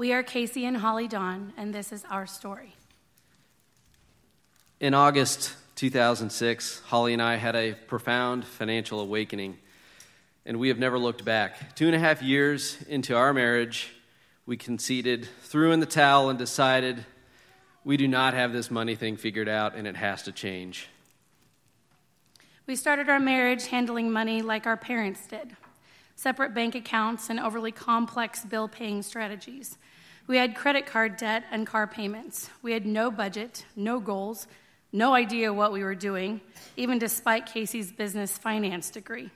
We are Casey and Holly Dawn, and this is our story. In August 2006, Holly and I had a profound financial awakening, and we have never looked back. Two and a half years into our marriage, we conceded, threw in the towel, and decided we do not have this money thing figured out, and it has to change. We started our marriage handling money like our parents did separate bank accounts and overly complex bill paying strategies. We had credit card debt and car payments. We had no budget, no goals, no idea what we were doing, even despite Casey's business finance degree.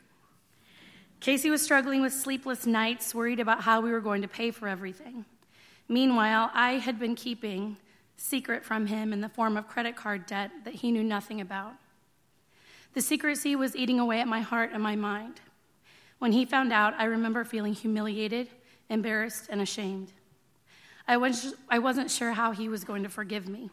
Casey was struggling with sleepless nights, worried about how we were going to pay for everything. Meanwhile, I had been keeping secret from him in the form of credit card debt that he knew nothing about. The secrecy was eating away at my heart and my mind. When he found out, I remember feeling humiliated, embarrassed, and ashamed. I, was, I wasn't sure how he was going to forgive me.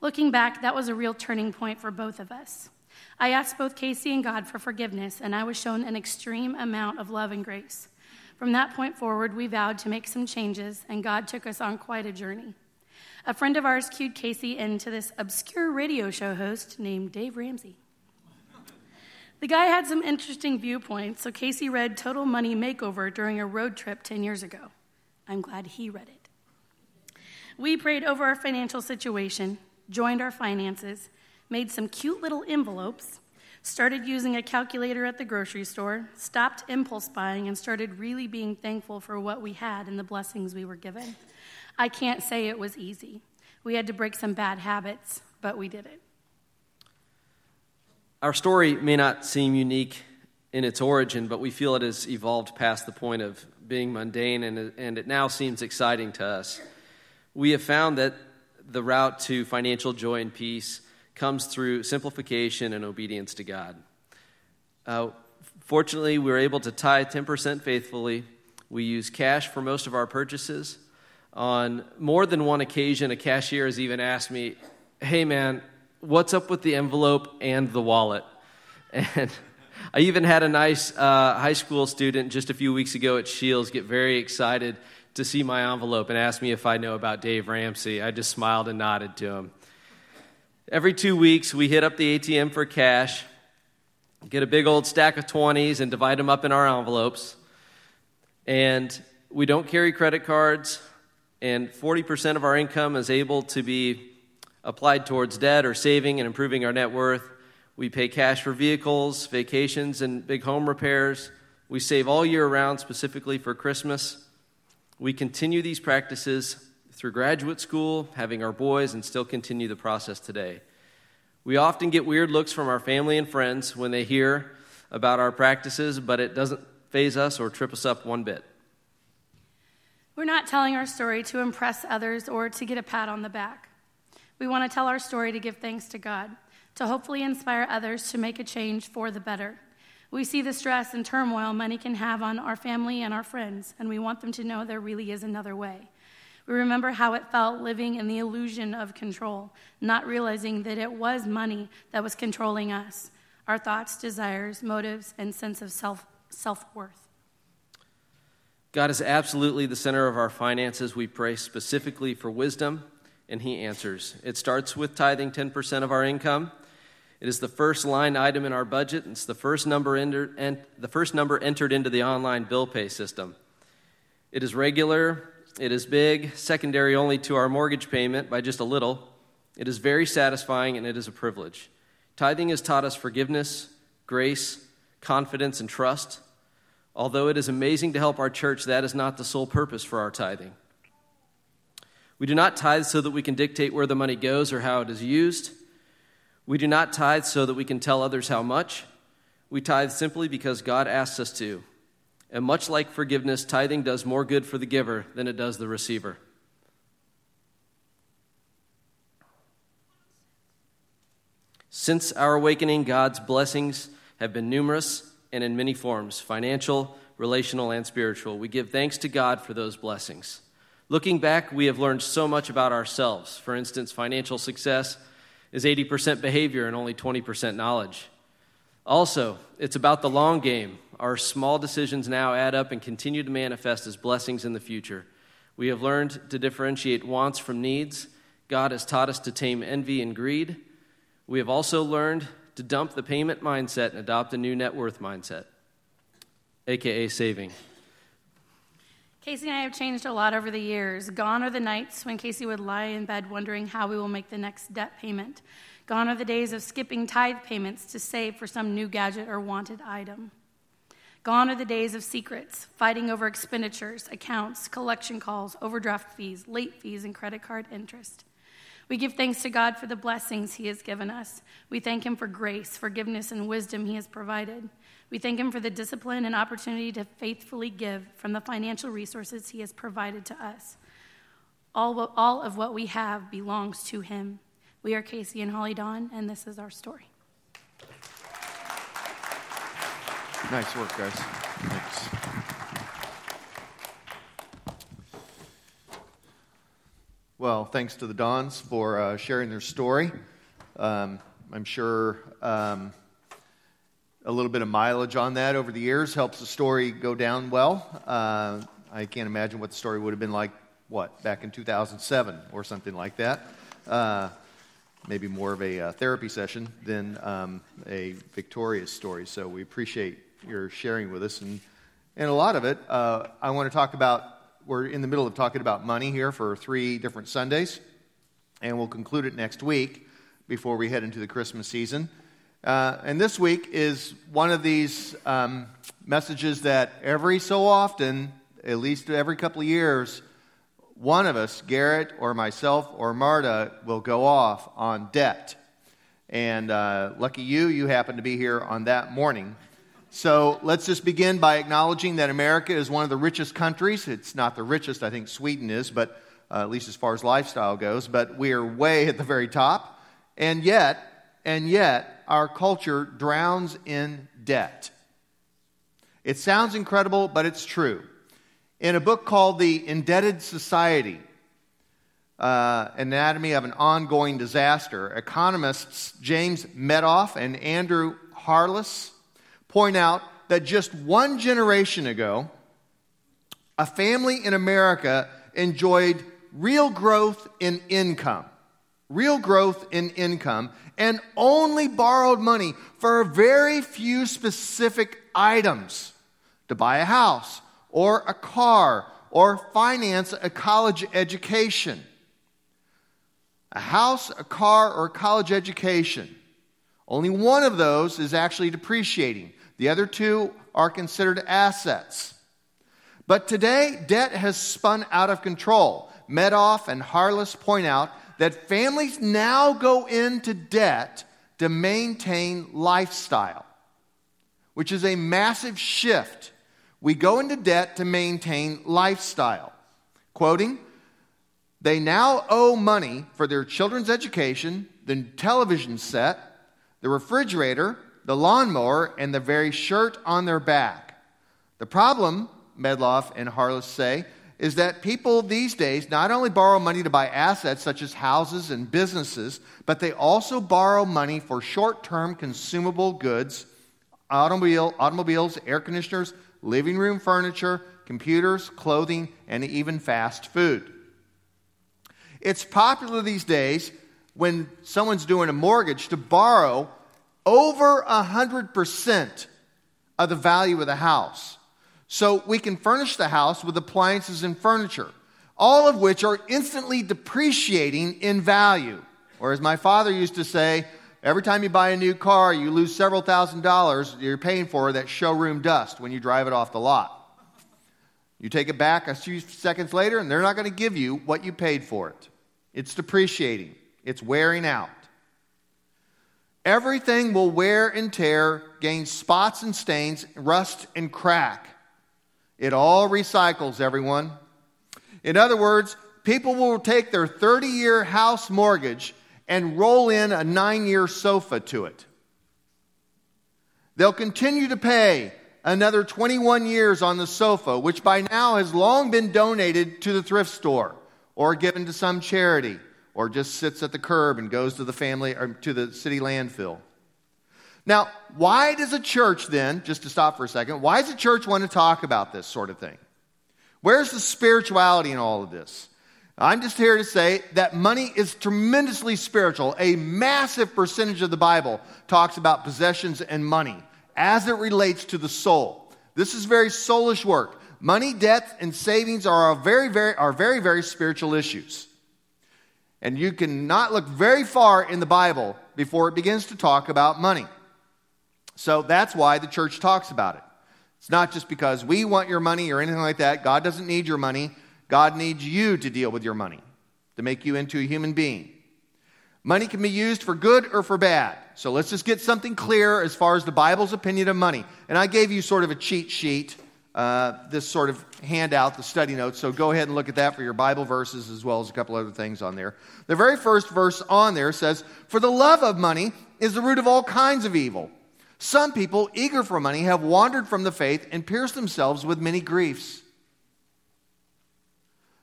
Looking back, that was a real turning point for both of us. I asked both Casey and God for forgiveness, and I was shown an extreme amount of love and grace. From that point forward, we vowed to make some changes, and God took us on quite a journey. A friend of ours cued Casey into this obscure radio show host named Dave Ramsey. The guy had some interesting viewpoints, so Casey read Total Money Makeover during a road trip 10 years ago. I'm glad he read it. We prayed over our financial situation, joined our finances, made some cute little envelopes, started using a calculator at the grocery store, stopped impulse buying, and started really being thankful for what we had and the blessings we were given. I can't say it was easy. We had to break some bad habits, but we did it. Our story may not seem unique in its origin, but we feel it has evolved past the point of being mundane, and, and it now seems exciting to us. We have found that the route to financial joy and peace comes through simplification and obedience to God. Uh, fortunately, we were able to tithe 10% faithfully. We use cash for most of our purchases. On more than one occasion, a cashier has even asked me, Hey, man, what's up with the envelope and the wallet? And I even had a nice uh, high school student just a few weeks ago at Shields get very excited to see my envelope and ask me if I know about Dave Ramsey. I just smiled and nodded to him. Every two weeks, we hit up the ATM for cash, get a big old stack of 20s, and divide them up in our envelopes. And we don't carry credit cards, and 40% of our income is able to be applied towards debt or saving and improving our net worth. We pay cash for vehicles, vacations, and big home repairs. We save all year round, specifically for Christmas. We continue these practices through graduate school, having our boys, and still continue the process today. We often get weird looks from our family and friends when they hear about our practices, but it doesn't phase us or trip us up one bit. We're not telling our story to impress others or to get a pat on the back. We want to tell our story to give thanks to God, to hopefully inspire others to make a change for the better. We see the stress and turmoil money can have on our family and our friends, and we want them to know there really is another way. We remember how it felt living in the illusion of control, not realizing that it was money that was controlling us, our thoughts, desires, motives, and sense of self worth. God is absolutely the center of our finances. We pray specifically for wisdom, and He answers. It starts with tithing 10% of our income. It is the first line item in our budget. It's the first number, entered, and the first number entered into the online bill pay system. It is regular, it is big, secondary only to our mortgage payment by just a little. It is very satisfying, and it is a privilege. Tithing has taught us forgiveness, grace, confidence, and trust. Although it is amazing to help our church, that is not the sole purpose for our tithing. We do not tithe so that we can dictate where the money goes or how it is used. We do not tithe so that we can tell others how much. We tithe simply because God asks us to. And much like forgiveness, tithing does more good for the giver than it does the receiver. Since our awakening, God's blessings have been numerous and in many forms financial, relational, and spiritual. We give thanks to God for those blessings. Looking back, we have learned so much about ourselves. For instance, financial success is 80% behavior and only 20% knowledge. Also, it's about the long game. Our small decisions now add up and continue to manifest as blessings in the future. We have learned to differentiate wants from needs. God has taught us to tame envy and greed. We have also learned to dump the payment mindset and adopt a new net worth mindset, aka saving. Casey and I have changed a lot over the years. Gone are the nights when Casey would lie in bed wondering how we will make the next debt payment. Gone are the days of skipping tithe payments to save for some new gadget or wanted item. Gone are the days of secrets, fighting over expenditures, accounts, collection calls, overdraft fees, late fees, and credit card interest. We give thanks to God for the blessings He has given us. We thank Him for grace, forgiveness, and wisdom He has provided. We thank Him for the discipline and opportunity to faithfully give from the financial resources He has provided to us. All, all of what we have belongs to Him. We are Casey and Holly Dawn, and this is our story. Nice work, guys. Thanks. Well, thanks to the Dons for uh, sharing their story. Um, I'm sure um, a little bit of mileage on that over the years helps the story go down well. Uh, I can't imagine what the story would have been like, what, back in 2007 or something like that. Uh, maybe more of a uh, therapy session than um, a victorious story. So we appreciate you're sharing with us. And, and a lot of it, uh, I want to talk about, we're in the middle of talking about money here for three different Sundays, and we'll conclude it next week before we head into the Christmas season. Uh, and this week is one of these um, messages that every so often, at least every couple of years, one of us, Garrett or myself or Marta, will go off on debt. And uh, lucky you, you happen to be here on that morning so let's just begin by acknowledging that America is one of the richest countries. It's not the richest, I think Sweden is, but uh, at least as far as lifestyle goes, but we are way at the very top. And yet, and yet, our culture drowns in debt. It sounds incredible, but it's true. In a book called The Indebted Society, uh, Anatomy of an Ongoing Disaster, economists James Medoff and Andrew Harless point out that just one generation ago, a family in America enjoyed real growth in income, real growth in income, and only borrowed money for a very few specific items to buy a house or a car or finance a college education. A house, a car, or a college education. Only one of those is actually depreciating. The other two are considered assets. But today, debt has spun out of control. Medoff and Harless point out that families now go into debt to maintain lifestyle, which is a massive shift. We go into debt to maintain lifestyle. Quoting, they now owe money for their children's education, the television set, the refrigerator, the lawnmower, and the very shirt on their back. The problem, Medoff and Harless say, is that people these days not only borrow money to buy assets such as houses and businesses, but they also borrow money for short term consumable goods, automobile, automobiles, air conditioners, living room furniture, computers, clothing, and even fast food. It's popular these days when someone's doing a mortgage to borrow over 100% of the value of the house. So we can furnish the house with appliances and furniture, all of which are instantly depreciating in value. Or as my father used to say, every time you buy a new car, you lose several thousand dollars you're paying for that showroom dust when you drive it off the lot. You take it back a few seconds later, and they're not going to give you what you paid for it. It's depreciating, it's wearing out. Everything will wear and tear, gain spots and stains, rust and crack. It all recycles, everyone. In other words, people will take their 30 year house mortgage and roll in a nine year sofa to it. They'll continue to pay another 21 years on the sofa, which by now has long been donated to the thrift store or given to some charity or just sits at the curb and goes to the family or to the city landfill. Now, why does a church then, just to stop for a second, why does a church want to talk about this sort of thing? Where's the spirituality in all of this? I'm just here to say that money is tremendously spiritual. A massive percentage of the Bible talks about possessions and money as it relates to the soul. This is very soulish work. Money, debt, and savings are very, very, are very, very spiritual issues. And you cannot look very far in the Bible before it begins to talk about money. So that's why the church talks about it. It's not just because we want your money or anything like that. God doesn't need your money. God needs you to deal with your money, to make you into a human being. Money can be used for good or for bad. So let's just get something clear as far as the Bible's opinion of money. And I gave you sort of a cheat sheet, uh, this sort of handout, the study notes. So go ahead and look at that for your Bible verses as well as a couple other things on there. The very first verse on there says, For the love of money is the root of all kinds of evil. Some people, eager for money, have wandered from the faith and pierced themselves with many griefs.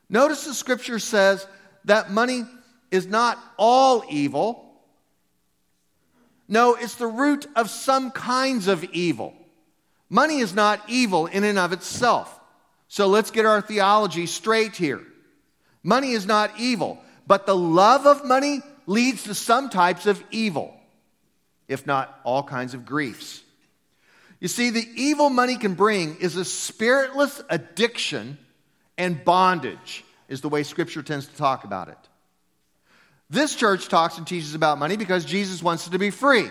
Notice the scripture says that money is not all evil. No, it's the root of some kinds of evil. Money is not evil in and of itself. So let's get our theology straight here. Money is not evil, but the love of money leads to some types of evil if not all kinds of griefs. You see, the evil money can bring is a spiritless addiction and bondage, is the way Scripture tends to talk about it. This church talks and teaches about money because Jesus wants it to be free.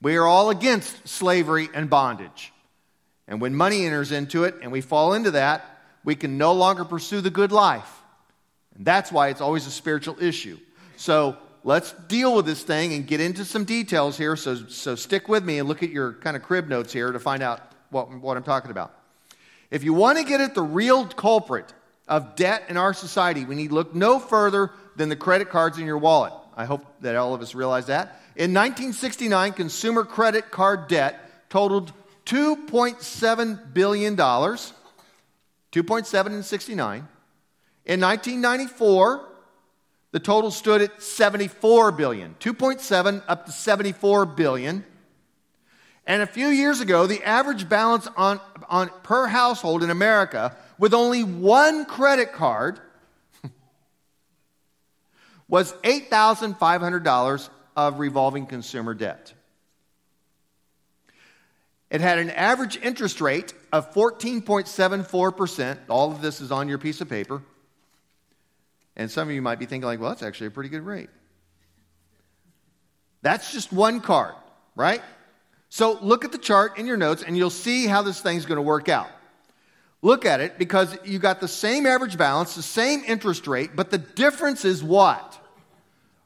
We are all against slavery and bondage. And when money enters into it and we fall into that, we can no longer pursue the good life. And that's why it's always a spiritual issue. So let's deal with this thing and get into some details here. So, so stick with me and look at your kind of crib notes here to find out what, what I'm talking about. If you want to get at the real culprit of debt in our society, we need look no further than the credit cards in your wallet. I hope that all of us realize that. In 1969, consumer credit card debt totaled $2.7 billion. 2.7 in 69. In 1994, the total stood at 74 billion, 2.7 up to 74 billion. And a few years ago, the average balance on, on per household in America with only one credit card was $8,500 of revolving consumer debt. It had an average interest rate of 14.74%. All of this is on your piece of paper. And some of you might be thinking, like, well, that's actually a pretty good rate. That's just one card, right? So look at the chart in your notes and you'll see how this thing's going to work out. Look at it because you got the same average balance, the same interest rate, but the difference is what?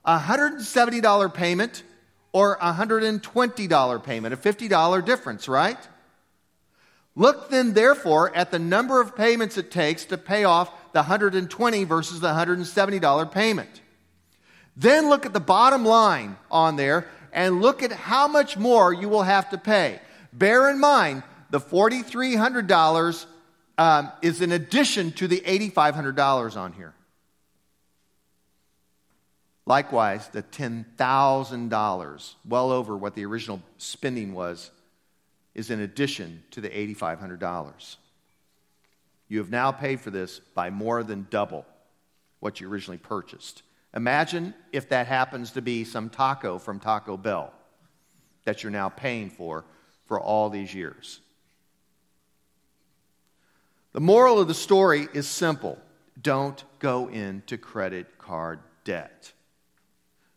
A $170 payment or a $120 payment, a $50 difference, right? Look then, therefore, at the number of payments it takes to pay off the 120 versus the $170 payment. Then look at the bottom line on there and look at how much more you will have to pay. Bear in mind, the $4,300 um, is in addition to the $8,500 on here. Likewise, the $10,000, well over what the original spending was, is in addition to the $8,500. You have now paid for this by more than double what you originally purchased. Imagine if that happens to be some taco from Taco Bell that you're now paying for for all these years. The moral of the story is simple don't go into credit card debt.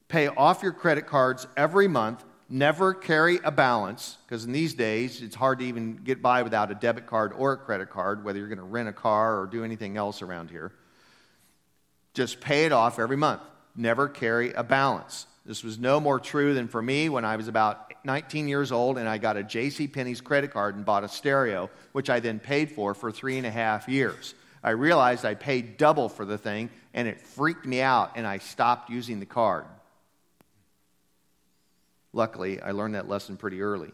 Pay off your credit cards every month never carry a balance because in these days it's hard to even get by without a debit card or a credit card, whether you're going to rent a car or do anything else around here. Just pay it off every month. Never carry a balance. This was no more true than for me when I was about 19 years old and I got a J.C. Penney's credit card and bought a stereo, which I then paid for for three and a half years. I realized I paid double for the thing and it freaked me out and I stopped using the card. Luckily, I learned that lesson pretty early.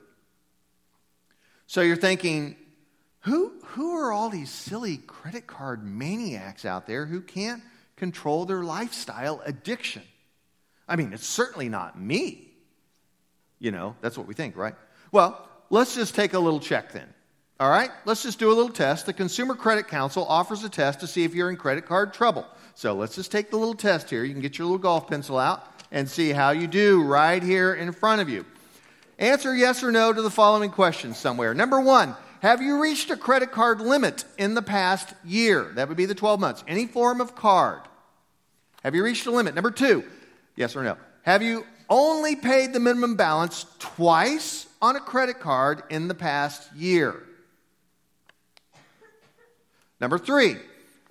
So you're thinking, who, who are all these silly credit card maniacs out there who can't control their lifestyle addiction? I mean, it's certainly not me. You know, that's what we think, right? Well, let's just take a little check then. All right, let's just do a little test. The Consumer Credit Council offers a test to see if you're in credit card trouble. So let's just take the little test here. You can get your little golf pencil out and see how you do right here in front of you. Answer yes or no to the following questions somewhere. Number one, have you reached a credit card limit in the past year? That would be the 12 months. Any form of card. Have you reached a limit? Number two, yes or no. Have you only paid the minimum balance twice on a credit card in the past year? Number three,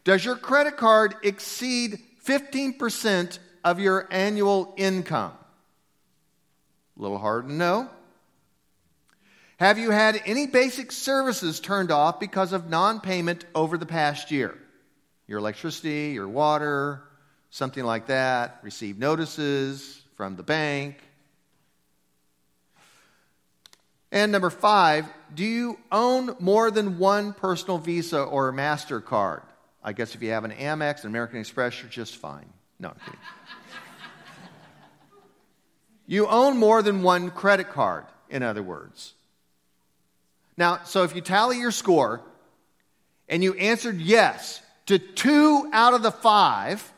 does your credit card exceed 15% of your annual income? A little hard to know. Have you had any basic services turned off because of non payment over the past year? Your electricity, your water, something like that, received notices from the bank. And number five, do you own more than one personal Visa or MasterCard? I guess if you have an Amex and American Express, you're just fine. No, I'm kidding. You own more than one credit card, in other words. Now, so if you tally your score and you answered yes to two out of the five,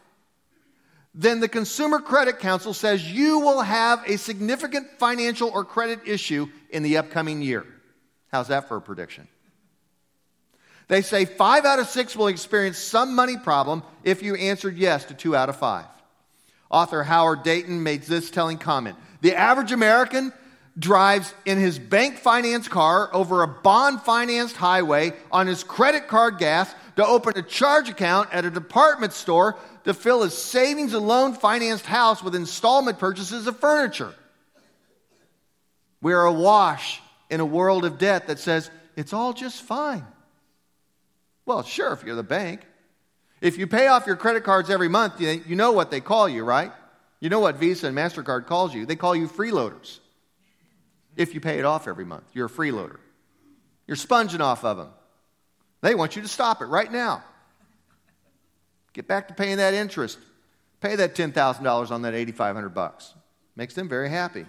then the Consumer Credit Council says you will have a significant financial or credit issue in the upcoming year. How's that for a prediction? They say five out of six will experience some money problem if you answered yes to two out of five. Author Howard Dayton made this telling comment The average American drives in his bank finance car over a bond financed highway on his credit card gas to open a charge account at a department store to fill his savings and loan financed house with installment purchases of furniture. We're awash in a world of debt that says it's all just fine. Well, sure, if you're the bank. If you pay off your credit cards every month, you know what they call you, right? You know what Visa and MasterCard calls you. They call you freeloaders. If you pay it off every month, you're a freeloader. You're sponging off of them. They want you to stop it right now. Get back to paying that interest. Pay that $10,000 on that 8500 bucks. Makes them very happy.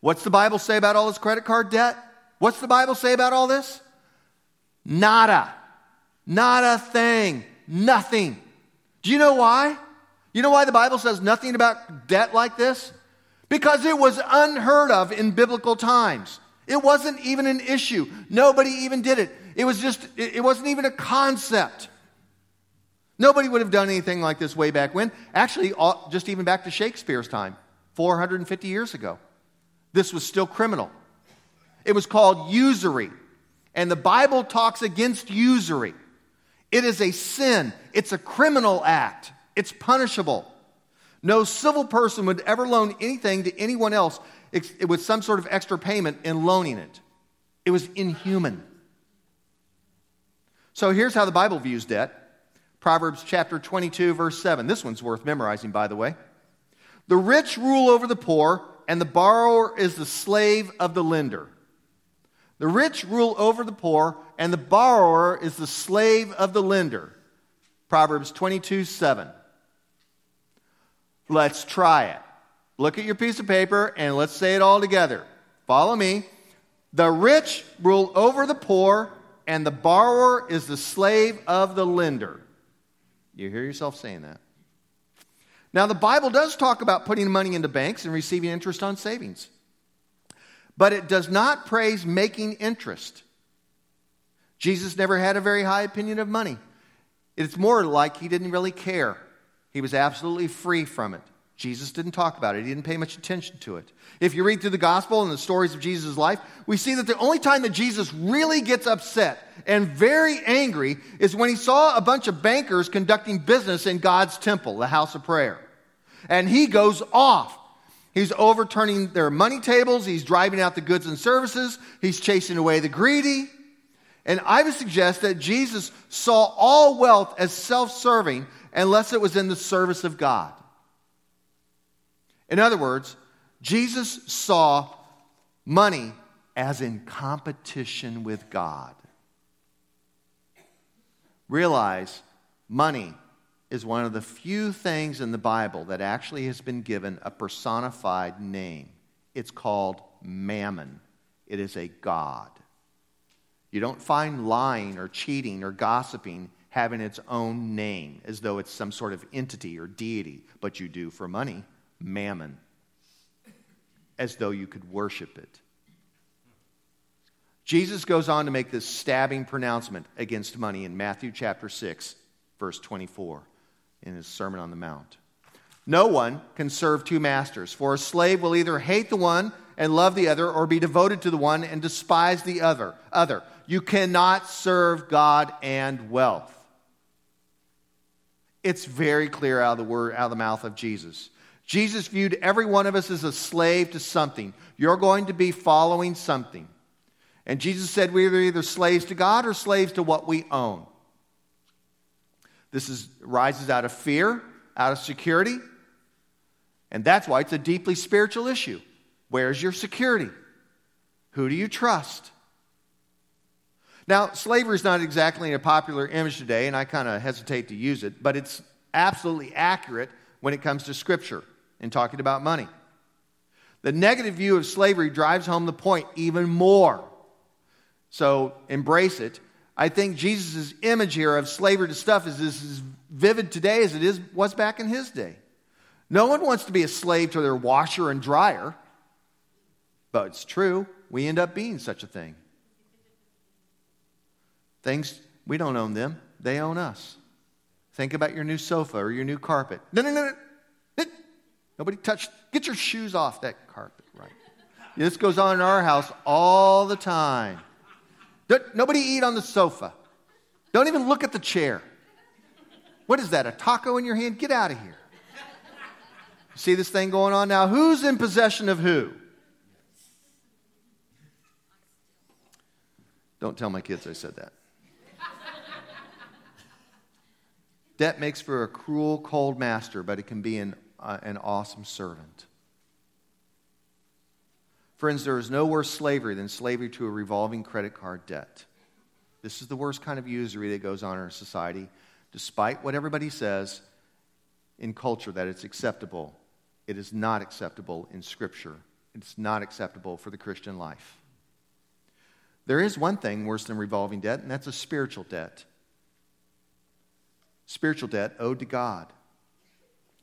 What's the Bible say about all this credit card debt? What's the Bible say about all this? Nada. Not a thing. Nothing. Do you know why? You know why the Bible says nothing about debt like this? Because it was unheard of in biblical times. It wasn't even an issue. Nobody even did it. It was just, it wasn't even a concept. Nobody would have done anything like this way back when. Actually, just even back to Shakespeare's time, 450 years ago. This was still criminal. It was called usury. And the Bible talks against usury. It is a sin, it's a criminal act, it's punishable. No civil person would ever loan anything to anyone else with some sort of extra payment in loaning it. It was inhuman. So here's how the Bible views debt Proverbs chapter 22, verse 7. This one's worth memorizing, by the way. The rich rule over the poor, and the borrower is the slave of the lender. The rich rule over the poor, and the borrower is the slave of the lender. Proverbs 22 7. Let's try it. Look at your piece of paper and let's say it all together. Follow me. The rich rule over the poor, and the borrower is the slave of the lender. You hear yourself saying that. Now, the Bible does talk about putting money into banks and receiving interest on savings, but it does not praise making interest. Jesus never had a very high opinion of money. It's more like he didn't really care, he was absolutely free from it. Jesus didn't talk about it. He didn't pay much attention to it. If you read through the gospel and the stories of Jesus' life, we see that the only time that Jesus really gets upset and very angry is when he saw a bunch of bankers conducting business in God's temple, the house of prayer. And he goes off. He's overturning their money tables. He's driving out the goods and services. He's chasing away the greedy. And I would suggest that Jesus saw all wealth as self serving unless it was in the service of God. In other words, Jesus saw money as in competition with God. Realize money is one of the few things in the Bible that actually has been given a personified name. It's called mammon, it is a God. You don't find lying or cheating or gossiping having its own name as though it's some sort of entity or deity, but you do for money, mammon, as though you could worship it. Jesus goes on to make this stabbing pronouncement against money in Matthew chapter 6, verse 24, in his Sermon on the Mount. No one can serve two masters, for a slave will either hate the one and love the other, or be devoted to the one and despise the other. Other. You cannot serve God and wealth. It's very clear out of the word, out of the mouth of Jesus. Jesus viewed every one of us as a slave to something. You're going to be following something. And Jesus said we are either slaves to God or slaves to what we own. This is, rises out of fear, out of security. And that's why it's a deeply spiritual issue. Where's your security? Who do you trust? Now, slavery is not exactly a popular image today, and I kind of hesitate to use it, but it's absolutely accurate when it comes to Scripture in talking about money. The negative view of slavery drives home the point even more. So embrace it. I think Jesus' image here of slavery to stuff is as vivid today as it is, was back in his day. No one wants to be a slave to their washer and dryer, but it's true. We end up being such a thing. Things, we don't own them, they own us. Think about your new sofa or your new carpet. No, no, no, no. Nobody touch. Get your shoes off that carpet, right? This goes on in our house all the time. Nobody eat on the sofa. Don't even look at the chair. What is that, a taco in your hand? Get out of here. See this thing going on now? Who's in possession of who? Don't tell my kids I said that. Debt makes for a cruel, cold master, but it can be an, uh, an awesome servant. Friends, there is no worse slavery than slavery to a revolving credit card debt. This is the worst kind of usury that goes on in our society. Despite what everybody says in culture that it's acceptable, it is not acceptable in Scripture. It's not acceptable for the Christian life. There is one thing worse than revolving debt, and that's a spiritual debt spiritual debt owed to God.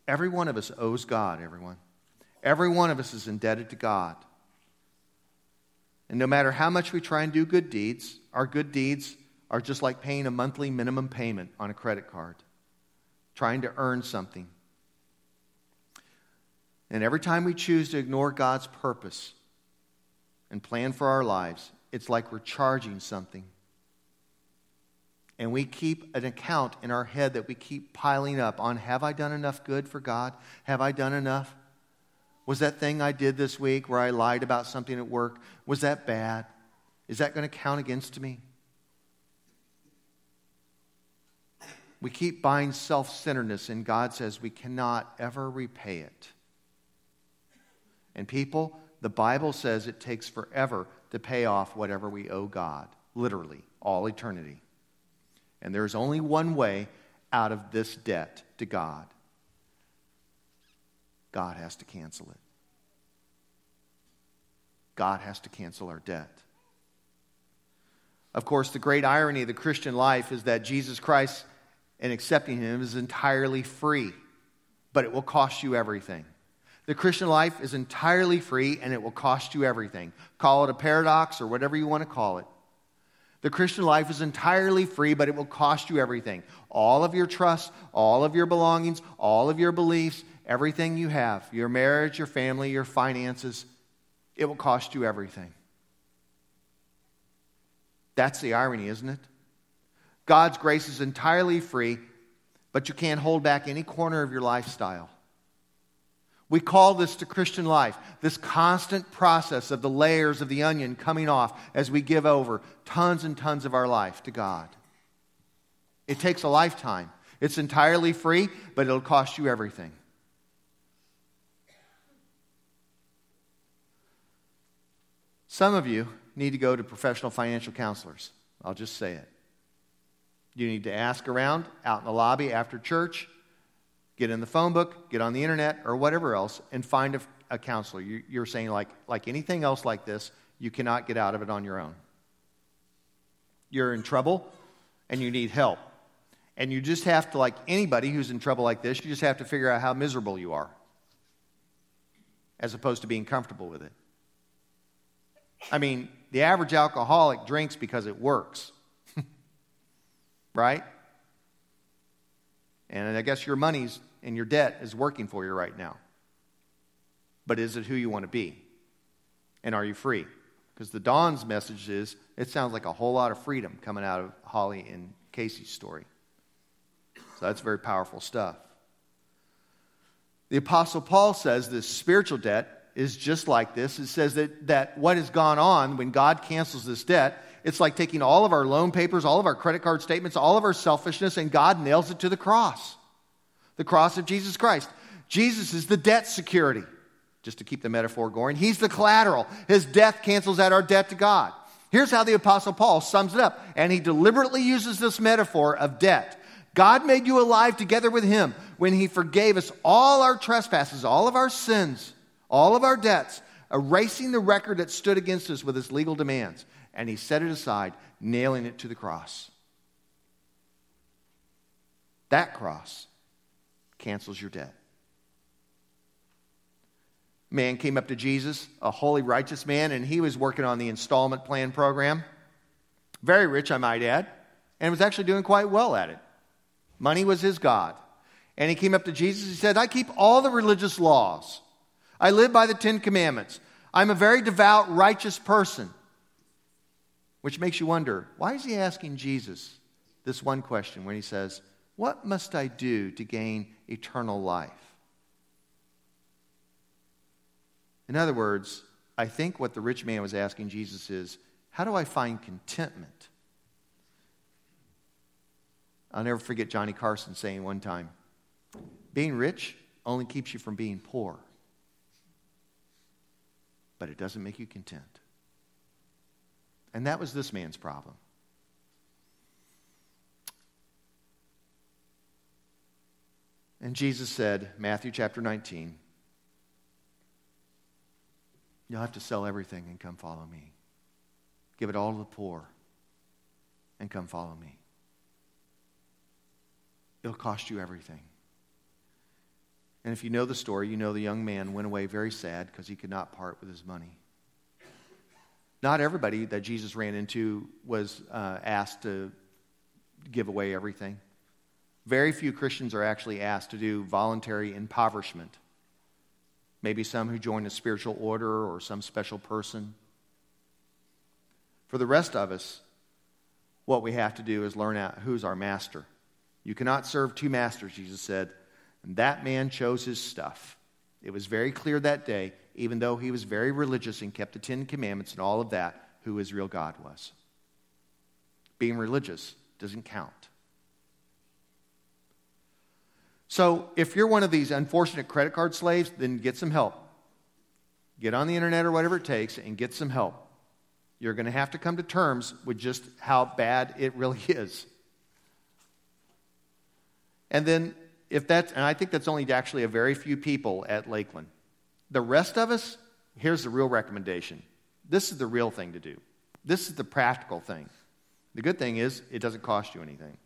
Every one of us owes God, everyone. Every one of us is indebted to God. And no matter how much we try and do good deeds, our good deeds are just like paying a monthly minimum payment on a credit card, trying to earn something. And every time we choose to ignore God's purpose and plan for our lives, it's like we're charging something and we keep an account in our head that we keep piling up on have I done enough good for God? Have I done enough? Was that thing I did this week where I lied about something at work, was that bad? Is that going to count against me? We keep buying self centeredness, and God says we cannot ever repay it. And people, the Bible says it takes forever to pay off whatever we owe God, literally, all eternity. And there's only one way out of this debt to God God has to cancel it. God has to cancel our debt. Of course, the great irony of the Christian life is that Jesus Christ and accepting Him is entirely free, but it will cost you everything. The Christian life is entirely free and it will cost you everything. Call it a paradox or whatever you want to call it. The Christian life is entirely free, but it will cost you everything. All of your trust, all of your belongings, all of your beliefs, everything you have your marriage, your family, your finances it will cost you everything. That's the irony, isn't it? God's grace is entirely free, but you can't hold back any corner of your lifestyle. We call this the Christian life, this constant process of the layers of the onion coming off as we give over tons and tons of our life to God. It takes a lifetime. It's entirely free, but it'll cost you everything. Some of you need to go to professional financial counselors. I'll just say it. You need to ask around out in the lobby after church get in the phone book, get on the internet, or whatever else, and find a, a counselor. You, you're saying, like, like anything else like this, you cannot get out of it on your own. you're in trouble and you need help. And you just have to, like anybody who's in trouble like this, you just have to figure out how miserable you are as opposed to being comfortable with it. I mean, the average alcoholic drinks because it works, right? And I guess your money's and your debt is working for you right now. But is it who you want to be? And are you free? Because the Dawn's message is it sounds like a whole lot of freedom coming out of Holly and Casey's story. So that's very powerful stuff. The Apostle Paul says this spiritual debt is just like this. It says that, that what has gone on when God cancels this debt, it's like taking all of our loan papers, all of our credit card statements, all of our selfishness, and God nails it to the cross the cross of Jesus Christ. Jesus is the debt security, just to keep the metaphor going. He's the collateral. His death cancels out our debt to God. Here's how the Apostle Paul sums it up, and he deliberately uses this metaphor of debt. God made you alive together with him when he forgave us all our trespasses, all of our sins, all of our debts, erasing the record that stood against us with his legal demands. And he set it aside, nailing it to the cross. That cross cancels your debt. Man came up to Jesus, a holy, righteous man, and he was working on the installment plan program. Very rich, I might add, and was actually doing quite well at it. Money was his God. And he came up to Jesus. He said, I keep all the religious laws. I live by the Ten Commandments. I'm a very devout, righteous person. Which makes you wonder why is he asking Jesus this one question when he says, What must I do to gain eternal life? In other words, I think what the rich man was asking Jesus is, How do I find contentment? I'll never forget Johnny Carson saying one time, being rich only keeps you from being poor, but it doesn't make you content. And that was this man's problem. And Jesus said, Matthew chapter 19, You'll have to sell everything and come follow me. Give it all to the poor and come follow me. It'll cost you everything. And if you know the story, you know the young man went away very sad because he could not part with his money. Not everybody that Jesus ran into was uh, asked to give away everything. Very few Christians are actually asked to do voluntary impoverishment. Maybe some who join a spiritual order or some special person. For the rest of us, what we have to do is learn out who's our master. You cannot serve two masters, Jesus said. And that man chose his stuff. It was very clear that day, even though he was very religious and kept the Ten Commandments and all of that, who his real God was. Being religious doesn't count. So, if you're one of these unfortunate credit card slaves, then get some help. Get on the internet or whatever it takes and get some help. You're going to have to come to terms with just how bad it really is. And then, if that's, and I think that's only actually a very few people at Lakeland. The rest of us, here's the real recommendation. This is the real thing to do. This is the practical thing. The good thing is, it doesn't cost you anything.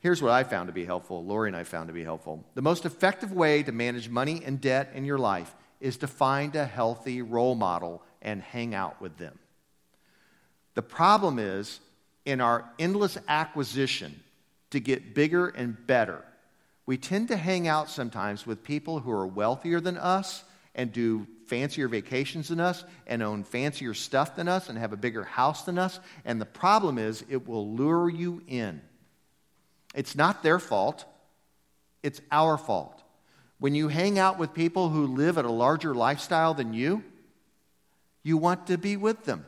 Here's what I found to be helpful, Lori and I found to be helpful. The most effective way to manage money and debt in your life is to find a healthy role model and hang out with them. The problem is, in our endless acquisition, to get bigger and better. We tend to hang out sometimes with people who are wealthier than us and do fancier vacations than us and own fancier stuff than us and have a bigger house than us. And the problem is, it will lure you in. It's not their fault, it's our fault. When you hang out with people who live at a larger lifestyle than you, you want to be with them.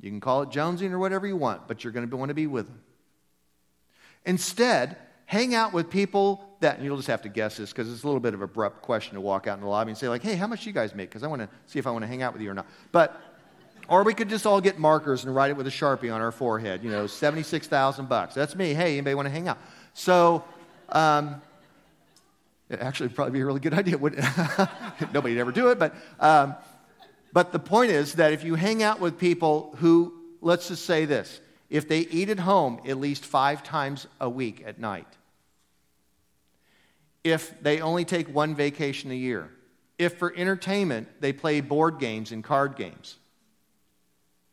You can call it jonesing or whatever you want, but you're going to want to be with them. Instead, hang out with people that, and you'll just have to guess this because it's a little bit of abrupt question to walk out in the lobby and say, like, hey, how much do you guys make? Because I want to see if I want to hang out with you or not. But, or we could just all get markers and write it with a Sharpie on our forehead, you know, 76,000 bucks. That's me. Hey, anybody want to hang out? So, um, it actually probably be a really good idea. Would Nobody'd ever do it, but, um, but the point is that if you hang out with people who let's just say this if they eat at home at least five times a week at night, if they only take one vacation a year, if for entertainment they play board games and card games,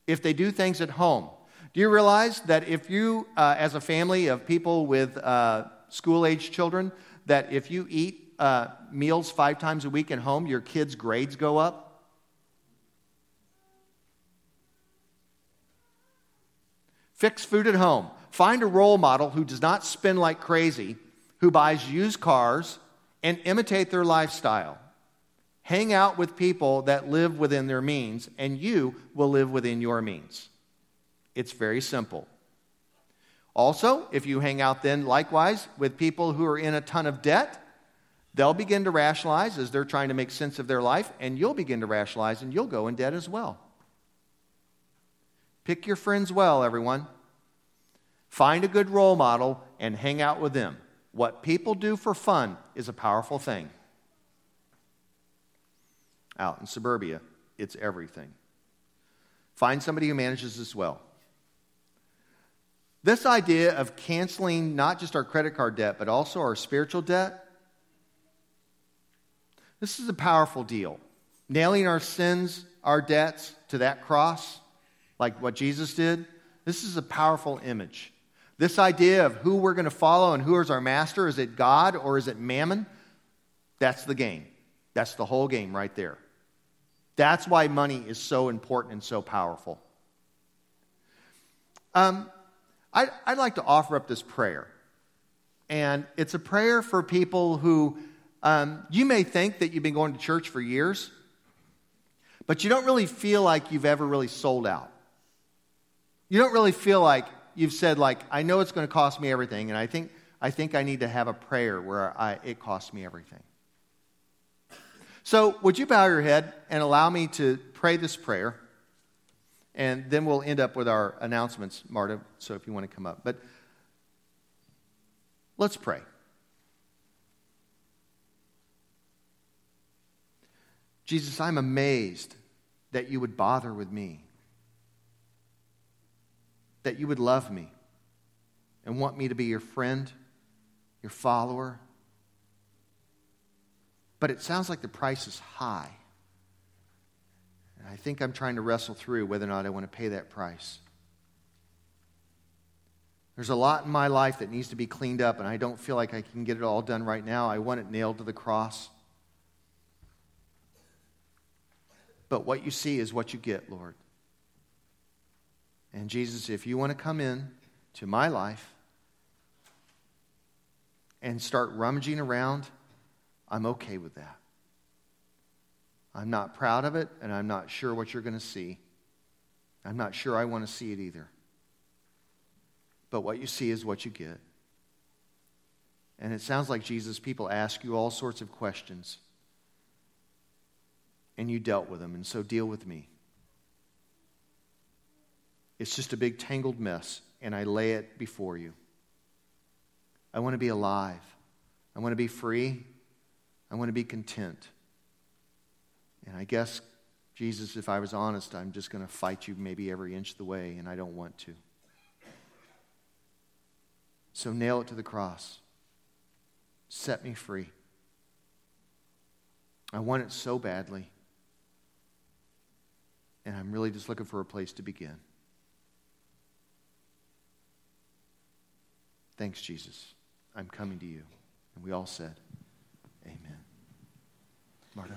if they do things at home. Do you realize that if you, uh, as a family of people with uh, school age children, that if you eat uh, meals five times a week at home, your kids' grades go up? Fix food at home. Find a role model who does not spend like crazy, who buys used cars, and imitate their lifestyle. Hang out with people that live within their means, and you will live within your means. It's very simple. Also, if you hang out then likewise with people who are in a ton of debt, they'll begin to rationalize as they're trying to make sense of their life, and you'll begin to rationalize and you'll go in debt as well. Pick your friends well, everyone. Find a good role model and hang out with them. What people do for fun is a powerful thing. Out in suburbia, it's everything. Find somebody who manages this well. This idea of canceling not just our credit card debt, but also our spiritual debt, this is a powerful deal. Nailing our sins, our debts to that cross, like what Jesus did, this is a powerful image. This idea of who we're going to follow and who is our master is it God or is it mammon? That's the game. That's the whole game right there. That's why money is so important and so powerful. Um, I, I'd like to offer up this prayer. And it's a prayer for people who um, you may think that you've been going to church for years, but you don't really feel like you've ever really sold out. You don't really feel like you've said, like, I know it's going to cost me everything, and I think, I think I need to have a prayer where I, it costs me everything. So, would you bow your head and allow me to pray this prayer? And then we'll end up with our announcements, Marta, so if you want to come up. But let's pray. Jesus, I'm amazed that you would bother with me, that you would love me and want me to be your friend, your follower, but it sounds like the price is high. And I think I'm trying to wrestle through whether or not I want to pay that price. There's a lot in my life that needs to be cleaned up, and I don't feel like I can get it all done right now. I want it nailed to the cross. But what you see is what you get, Lord. And Jesus, if you want to come in to my life and start rummaging around I'm okay with that. I'm not proud of it, and I'm not sure what you're going to see. I'm not sure I want to see it either. But what you see is what you get. And it sounds like Jesus, people ask you all sorts of questions, and you dealt with them, and so deal with me. It's just a big tangled mess, and I lay it before you. I want to be alive. I want to be free. I want to be content. And I guess, Jesus, if I was honest, I'm just going to fight you maybe every inch of the way, and I don't want to. So nail it to the cross. Set me free. I want it so badly. And I'm really just looking for a place to begin. Thanks, Jesus. I'm coming to you. And we all said, Amen. Marta.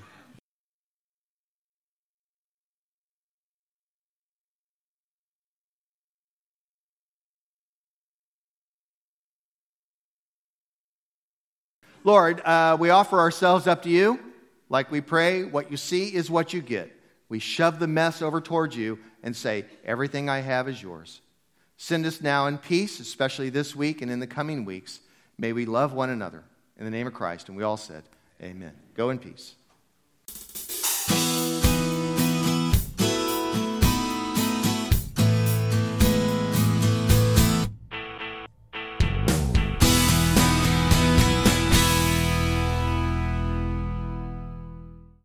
Lord, uh, we offer ourselves up to you. Like we pray, what you see is what you get. We shove the mess over towards you and say, Everything I have is yours. Send us now in peace, especially this week and in the coming weeks. May we love one another. In the name of Christ. And we all said, Amen. Go in peace.